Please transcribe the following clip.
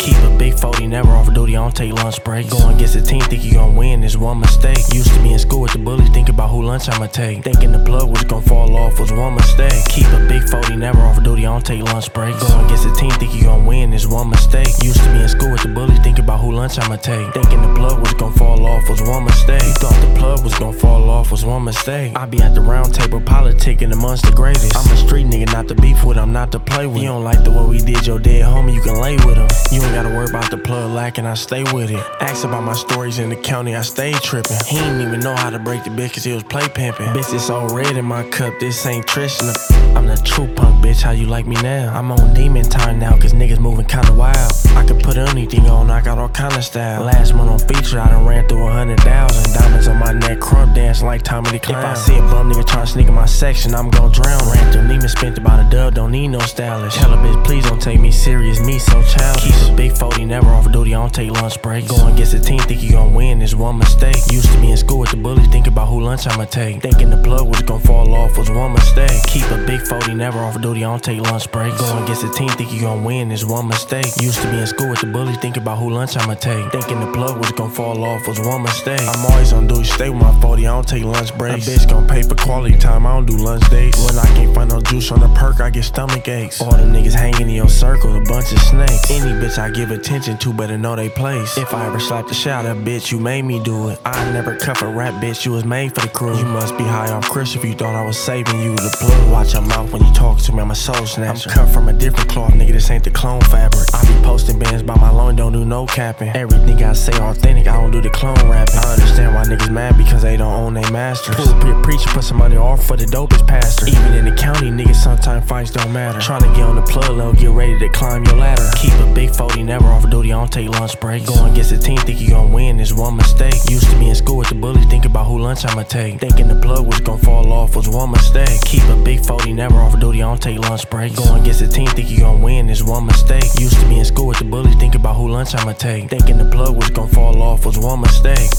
Keep a big 40, never off duty, I don't take lunch breaks. Going against the team, think you gon' win, is one mistake. Used to be in school with the bullies, think about who lunch I'ma take. Thinking the plug was gon' fall off was one mistake. Keep a big 40, never off duty, I don't take lunch breaks. Going against the team, think you gon' win, is one mistake. Used to be in school with the bullies, think about who lunch I'ma take. Thinking the plug was gonna fall off was one mistake. Thought the plug was gonna fall off was one mistake. I be at the round table politicking amongst the greatest. I'm a street nigga, not to beef with, I'm not to play with. You don't like the way we did your dead homie, you can lay with him. You ain't gotta worry about the plug lacking, I stay with it. Ask about my stories in the county, I stay tripping. He ain't even know how to break the bitch cause he was play pimping. Bitch, it's all red in my cup, this ain't Trishna. I'm the true punk, bitch, how you like me now? I'm on demon time now cause niggas moving kinda wild. Anything on, I got all kind of style. Last month on feature, I done ran through a hundred. Diamonds on my neck, crump dance like Tommy the Clown. If I see a bum nigga tryna sneak in my section, I'm gon' drown. Ran through Neiman, spent about a dub, don't need no stylist. Tell a bitch, please don't take me serious, me so childish. Keep a big 40, never off duty, I don't take lunch breaks. Going against the team, think you gon' win, is one mistake. Used to be in school with the bullies, think about who lunch I'ma take. Thinking the plug was gon' fall off was one mistake. Keep a big 40, never off duty, I don't take lunch breaks. Going against the team, think you gon' win, is one mistake. Used to be in school with the bullies, think about who lunch I'ma take. Thinking the plug was gon' fall off was one mistake. I'm always on duty, stay with my 40, I don't take lunch breaks. A bitch gon' pay for quality time, I don't do lunch dates. When I can't find no juice on the perk, I get stomach aches. All the niggas hanging in your circle, a bunch of snakes. Any bitch I give attention to better know they place. If I ever slap the shit out a bitch, you made me do it. I never cuff a rap bitch, you was made for the crew. You must be high off Chris if you thought I was saving you. The plug, watch your mouth when you talk to me, I'm a soul snatcher. I'm cut from a different cloth, nigga, this ain't the clone fabric. I be posting bands by my loan, don't do no capping. Everything I say authentic, I don't do the clone rapping. I understand why niggas mad because they don't own their masters. Pull a preacher, put some money off for the dopest pastor. Even in the county, niggas sometimes fights don't matter. Tryna get on the plug level, get ready to climb your ladder. Keep a big 40, never off duty, I don't take lunch breaks. Going against the team, think you gon' win, is one mistake. Used to be in school with the bullies, think about who lunch I'ma take. Thinking the plug was gon' fall off was one mistake. Keep a big 40, never off duty, I don't take lunch breaks. Going against the team, think you gon' win, is one mistake. Used to be in school with the bullies, think about who lunch I'ma take. Thinking the plug was gon' fall off was one mistake.